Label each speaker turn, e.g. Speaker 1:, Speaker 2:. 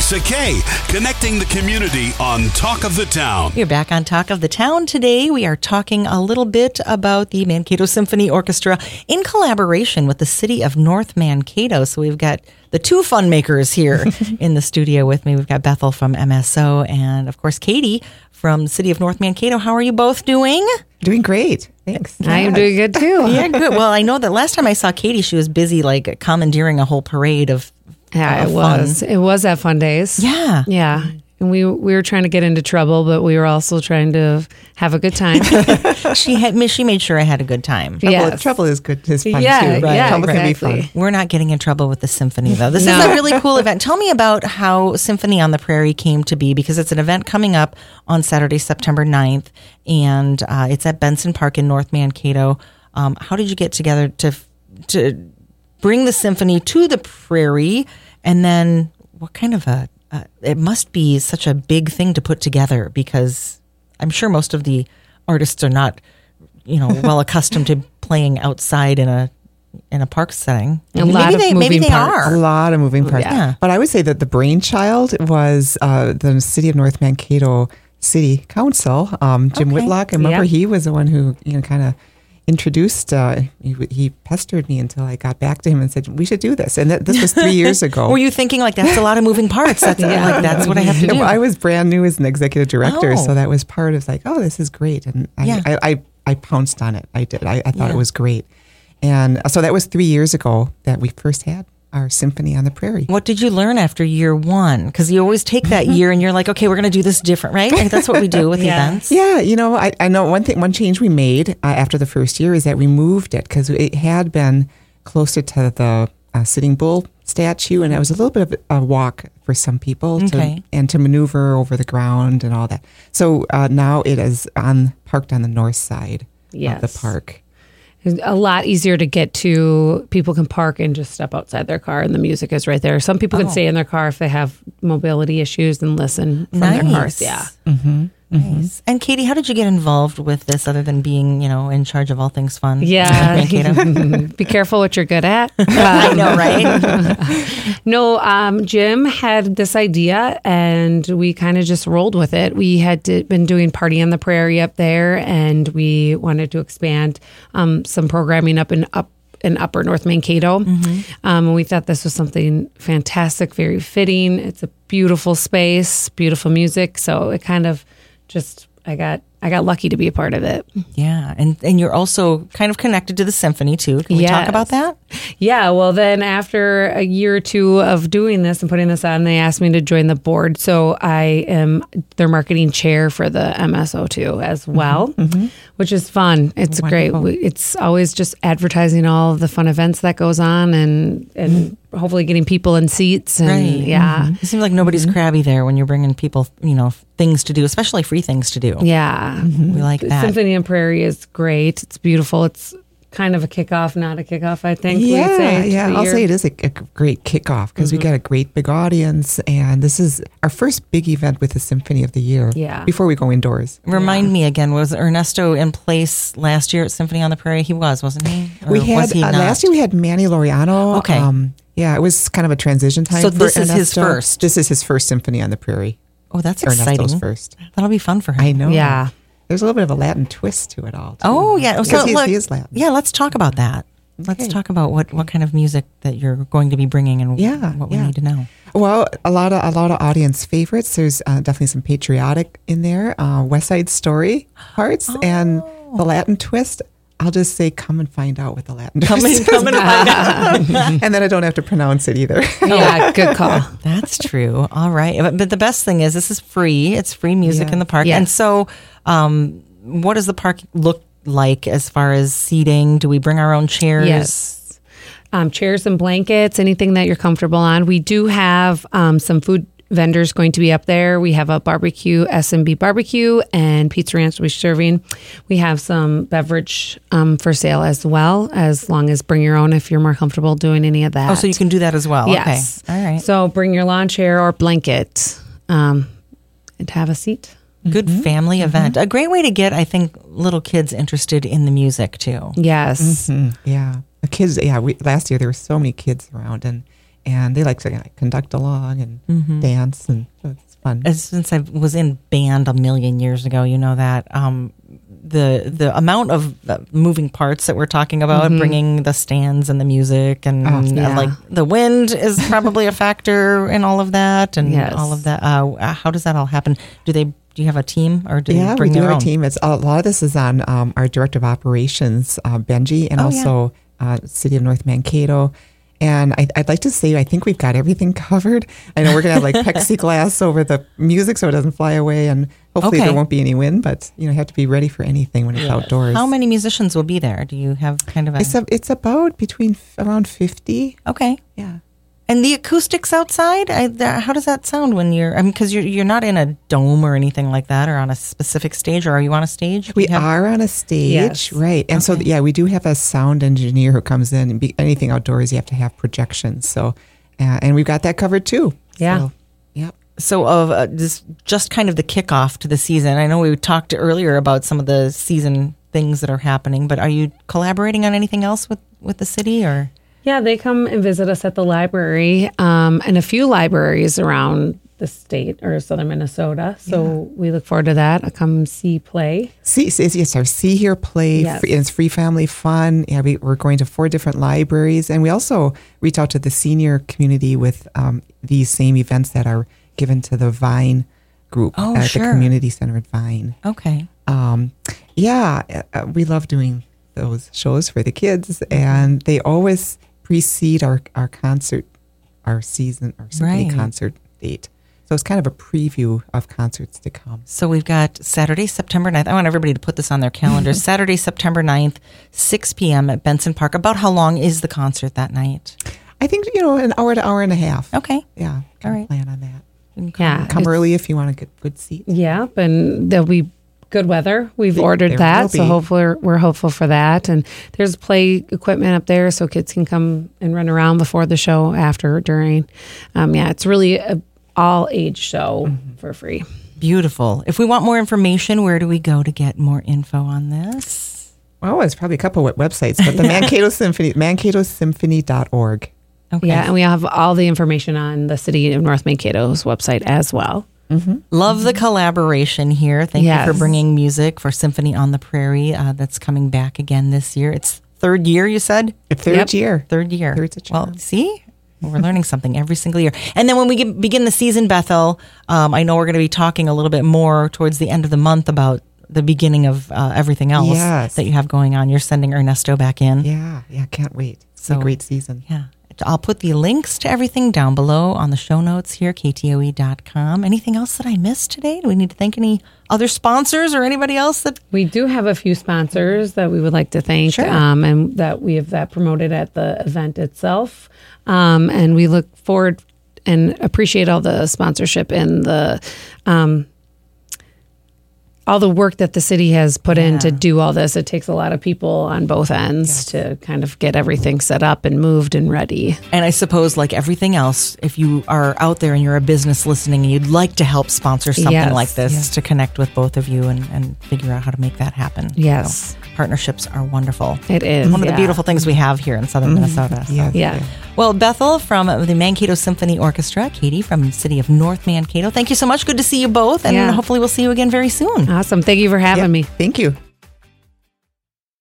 Speaker 1: Lisa Kay, connecting the community on Talk of the Town.
Speaker 2: We're back on Talk of the Town today. We are talking a little bit about the Mankato Symphony Orchestra in collaboration with the city of North Mankato. So we've got the two fun makers here in the studio with me. We've got Bethel from MSO and, of course, Katie from the city of North Mankato. How are you both doing?
Speaker 3: Doing great. Thanks.
Speaker 4: I am doing good too.
Speaker 2: Yeah, good. Well, I know that last time I saw Katie, she was busy like commandeering a whole parade of.
Speaker 4: Yeah,
Speaker 2: of
Speaker 4: it
Speaker 2: fun.
Speaker 4: was. It was at Fun Days.
Speaker 2: Yeah.
Speaker 4: Yeah. And we we were trying to get into trouble, but we were also trying to have a good time.
Speaker 2: She had she made sure I had a good time.
Speaker 3: Trouble,
Speaker 4: Yes.
Speaker 3: trouble is good. Is fun
Speaker 4: Yeah,
Speaker 3: too.
Speaker 4: yeah,
Speaker 3: trouble can be fun.
Speaker 2: We're not getting in trouble with the symphony though. This is a really cool event. Tell me about how Symphony on the Prairie came to be because it's an event coming up on Saturday, September 9th, and uh, it's at Benson Park in North Mankato. Um, how did you get together to to bring the symphony to the prairie, and then what kind of a uh, it must be such a big thing to put together because I'm sure most of the artists are not, you know, well accustomed to playing outside in a in a park setting.
Speaker 4: A
Speaker 2: maybe
Speaker 4: lot of
Speaker 2: they, maybe
Speaker 4: moving
Speaker 2: they
Speaker 4: parts.
Speaker 3: A lot of moving parts.
Speaker 2: Yeah.
Speaker 3: But I would say that the brainchild was uh, the city of North Mankato City Council. Um, Jim
Speaker 2: Okay.
Speaker 3: Whitlock. I remember
Speaker 4: Yeah.
Speaker 3: he was the one who you know kind of introduced. Uh, he, he pestered me until I got back to him and said we should do this. And that, this was three years ago.
Speaker 2: Were you thinking like that's a lot of moving parts? That's like that's what I have to do.
Speaker 3: I was brand new as an executive director,
Speaker 2: Oh.
Speaker 3: so that was part of like, oh, this is great, and I,
Speaker 2: Yeah.
Speaker 3: I, I, I pounced on it. I did. I, I thought
Speaker 2: Yeah.
Speaker 3: it was great, and so that was three years ago that we first had our symphony on the prairie.
Speaker 2: what did you learn after year one? Because you always take that year and you're like, okay, we're going to do this different, right? Like, that's what we do with
Speaker 4: Yeah.
Speaker 2: events.
Speaker 3: Yeah, you know, I, I know one thing. One change we made uh, after the first year is that we moved it because it had been closer to the uh, Sitting Bull statue, and it was a little bit of a walk for some people, to,
Speaker 2: Okay.
Speaker 3: and to maneuver over the ground and all that. So uh, now it is on parked on the north side of the park.
Speaker 4: It's a lot easier to get to. People can park and just step outside their car, and the music is right there. Some people can
Speaker 2: Oh.
Speaker 4: stay in their car if they have mobility issues and listen from their cars. Yeah. Mm-hmm.
Speaker 2: Nice. And Katie, how did you get involved with this other than being, you know, in charge of all things fun?
Speaker 4: Yeah. Be careful what you're good at.
Speaker 2: I know, right?
Speaker 4: No, um, Jim had this idea, and we kind of just rolled with it. We had to, been doing Party on the Prairie up there, and we wanted to expand um, some programming up in up in Upper North Mankato. Um, and we thought this was something fantastic, very fitting. It's a beautiful space, beautiful music. So it kind of just I got I got lucky to be a part of it.
Speaker 2: yeah. And and you're also kind of connected to the symphony too. Can we talk about that?
Speaker 4: Yeah, well, then after a year or two of doing this and putting this on, they asked me to join the board. So I am their marketing chair for the MSO2 as mm-hmm, well, mm-hmm. which is fun. It's great. It's always just advertising all of the fun events that goes on and and mm-hmm. hopefully getting people in seats and
Speaker 2: Right.
Speaker 4: yeah.
Speaker 2: It seems like nobody's crabby there when you're bringing people, you know, things to do, especially free things to do.
Speaker 4: Yeah.
Speaker 2: We mm-hmm. like that.
Speaker 4: Symphony and Prairie is great. It's beautiful. It's kind of a kickoff, not a kickoff, I think. we'd
Speaker 3: Yeah,
Speaker 4: say,
Speaker 3: yeah. I'll
Speaker 4: year.
Speaker 3: say it is a, a great kickoff because we mm-hmm. got a great big audience, and this is our first big event with the Symphony of the Year.
Speaker 4: Yeah.
Speaker 3: Before we go indoors,
Speaker 2: Remind me again, was Ernesto in place last year at Symphony on the Prairie? He was, wasn't he? Or
Speaker 3: we
Speaker 2: was
Speaker 3: had
Speaker 2: he
Speaker 3: uh, last year we had Manny Laureano.
Speaker 2: Okay.
Speaker 3: Um, yeah, it was kind of a transition time.
Speaker 2: So
Speaker 3: for
Speaker 2: this is his first?
Speaker 3: This is his first Symphony on the Prairie.
Speaker 2: Oh, that's
Speaker 3: Ernesto's
Speaker 2: exciting.
Speaker 3: first.
Speaker 2: That'll be fun for him.
Speaker 3: I know.
Speaker 4: Yeah.
Speaker 3: There's a little bit of a Latin twist to it all. too.
Speaker 2: Oh yeah. So
Speaker 3: he,
Speaker 2: look-
Speaker 3: he is Latin.
Speaker 2: yeah, let's talk about that. Let's talk about what, what kind of music that you're going to be bringing and
Speaker 3: Yeah,
Speaker 2: what we
Speaker 3: yeah.
Speaker 2: need to know.
Speaker 3: Well, a lot of a lot of audience favorites. There's uh, definitely some patriotic in there, uh, West Side Story parts, and
Speaker 2: Oh.
Speaker 3: the Latin twist. I'll just say, come and find out what the Latin
Speaker 2: Come and, come and find out.
Speaker 3: and then I don't have to pronounce it either.
Speaker 4: Yeah, good call.
Speaker 2: That's true. All right. But, but the best thing is this is free. It's free music
Speaker 3: Yeah.
Speaker 2: in the park.
Speaker 4: Yes.
Speaker 2: And so um, what does the park look like as far as seating? Do we bring our own chairs?
Speaker 4: Yes. Um, chairs and blankets, anything that you're comfortable on. We do have um, some food vendors going to be up there. We have a barbecue, S&B barbecue, and Pizza Ranch will be serving. We have some beverage um, for sale as well, as long as bring your own if you're more comfortable doing any of that.
Speaker 2: Oh, so you can do that as well.
Speaker 4: Yes.
Speaker 2: Okay. All right.
Speaker 4: So bring your lawn chair or blanket um, and have a seat.
Speaker 2: Good
Speaker 4: Mm-hmm.
Speaker 2: family event. A great way to get, I think, little kids interested in the music too.
Speaker 4: Yes.
Speaker 3: Mm, yeah, the kids. Yeah, we, last year there were so many kids around, and and they like to like, conduct along and dance, and so it's fun.
Speaker 2: As- Since I was in band a million years ago, you know that um, the the amount of uh, moving parts that we're talking about, bringing the stands and the music, and
Speaker 3: Oh,
Speaker 2: uh,
Speaker 4: yeah.
Speaker 2: like the wind is probably a factor in all of that, and
Speaker 4: Yes.
Speaker 2: all of that. Uh, uh, how does that all happen? Do they? Do you have a team, or do
Speaker 3: yeah, we do have
Speaker 2: own?
Speaker 3: a team. It's a lot of this is on um, our director of operations, uh, Benji, and
Speaker 2: Oh, yeah.
Speaker 3: also uh, City of North Mankato. And I, I'd like to say, I think we've got everything covered. I know we're gonna have like plexiglass over the music so it doesn't fly away, and hopefully
Speaker 2: Okay.
Speaker 3: there won't be any wind. But you know, you have to be ready for anything when it's outdoors.
Speaker 2: How many musicians will be there? Do you have kind of a?
Speaker 3: It's a, it's about between f- around fifty.
Speaker 2: okay.
Speaker 3: Yeah.
Speaker 2: And the acoustics outside, I, th- how does that sound when you're? I mean, because you're you're not in a dome or anything like that, or on a specific stage, or are you on a stage?
Speaker 3: We
Speaker 2: have-
Speaker 3: are on a stage,
Speaker 4: Yes.
Speaker 3: right? And so, yeah, we do have a sound engineer who comes in. And be, anything outdoors, you have to have projections. So, uh, and we've got that covered too.
Speaker 4: Yeah.
Speaker 3: So, yep.
Speaker 2: So, of uh, this, just kind of the kickoff to the season. I know we talked earlier about some of the season things that are happening, but are you collaborating on anything else with with the city or?
Speaker 4: Yeah, they come and visit us at the library um, and a few libraries around the state or southern Minnesota. So we look forward to that. I come see play.
Speaker 3: See, see, yes, our See Hear Play.
Speaker 4: Yes.
Speaker 3: Free, it's free family fun. Yeah, we, we're going to four different libraries, and we also reach out to the senior community with um, these same events that are given to the Vine group
Speaker 2: Oh,
Speaker 3: at
Speaker 2: sure.
Speaker 3: the community center at Vine.
Speaker 2: Okay.
Speaker 3: um, yeah, uh, we love doing those shows for the kids, and they always precede our, our concert, our season, our symphony
Speaker 2: Right.
Speaker 3: concert date. So it's kind of a preview of concerts to come.
Speaker 2: So we've got Saturday, September 9th. I want everybody to put this on their calendars. Saturday, September 9th, 6 p.m. at Benson Park. About how long is the concert that night?
Speaker 3: I think you know an hour to hour and a half.
Speaker 2: Okay.
Speaker 3: Yeah,
Speaker 2: All right.
Speaker 3: plan on that.
Speaker 4: Yeah.
Speaker 3: Come early if you want to get good seats.
Speaker 4: Yeah, and there'll be good weather. We've
Speaker 3: There
Speaker 4: ordered
Speaker 3: will
Speaker 4: that, so hopefully we're, we're hopeful for that. And there's play equipment up there, so kids can come and run around before the show, after, during. Um, yeah, it's really a all age show
Speaker 3: Mm-hmm.
Speaker 4: for free.
Speaker 2: Beautiful. If we want more information, where do we go to get more info on this?
Speaker 3: Well, it's probably a couple of websites, but the Mankato Symphony, mankatosymphony.org.
Speaker 2: Okay.
Speaker 4: Yeah, and we have all the information on the city of North Mankato's website as well.
Speaker 2: Love the collaboration here. Thank you for bringing music for Symphony on the Prairie. Uh, that's coming back again this year. It's third year, you said?
Speaker 3: Third
Speaker 4: Yep.
Speaker 3: year.
Speaker 2: Third year.
Speaker 3: Third's
Speaker 2: well, see? We're learning something every single year. And then when we get, begin the season, Bethel, um, I know we're going to be talking a little bit more towards the end of the month about the beginning of uh, everything else
Speaker 3: Yes.
Speaker 2: that you have going on. You're sending Ernesto back in.
Speaker 3: Yeah, yeah, can't wait. It's
Speaker 2: So-
Speaker 3: a great season.
Speaker 2: Yeah. I'll put the links to everything down below on the show notes here, ktoe.com. Anything else that I missed today? Do we need to thank any other sponsors or anybody else that
Speaker 4: We do have a few sponsors that we would like to thank,
Speaker 2: Sure.
Speaker 4: um, and that we have that promoted at the event itself. Um, and we look forward and appreciate all the sponsorship and the um, all the work that the city has put in to do all this. It takes a lot of people on both ends to kind of get everything set up and moved and ready.
Speaker 2: And I suppose, like everything else, if you are out there and you're a business listening and you'd like to help sponsor something
Speaker 4: Yes.
Speaker 2: like this to connect with both of you and, and figure out how to make that happen.
Speaker 4: Yes.
Speaker 2: So, partnerships are wonderful.
Speaker 4: It is
Speaker 2: One of the.
Speaker 4: Mm-hmm.
Speaker 2: beautiful things we have here in southern Minnesota. so.
Speaker 3: Yeah.
Speaker 4: Yeah.
Speaker 2: Well, Bethel from the Mankato Symphony Orchestra, Katie from the city of North Mankato. Thank you so much. Good to see you both. And
Speaker 4: Yeah.
Speaker 2: hopefully we'll see you again very soon.
Speaker 4: Awesome. Thank you for having
Speaker 3: Yep.
Speaker 4: me.
Speaker 3: Thank you.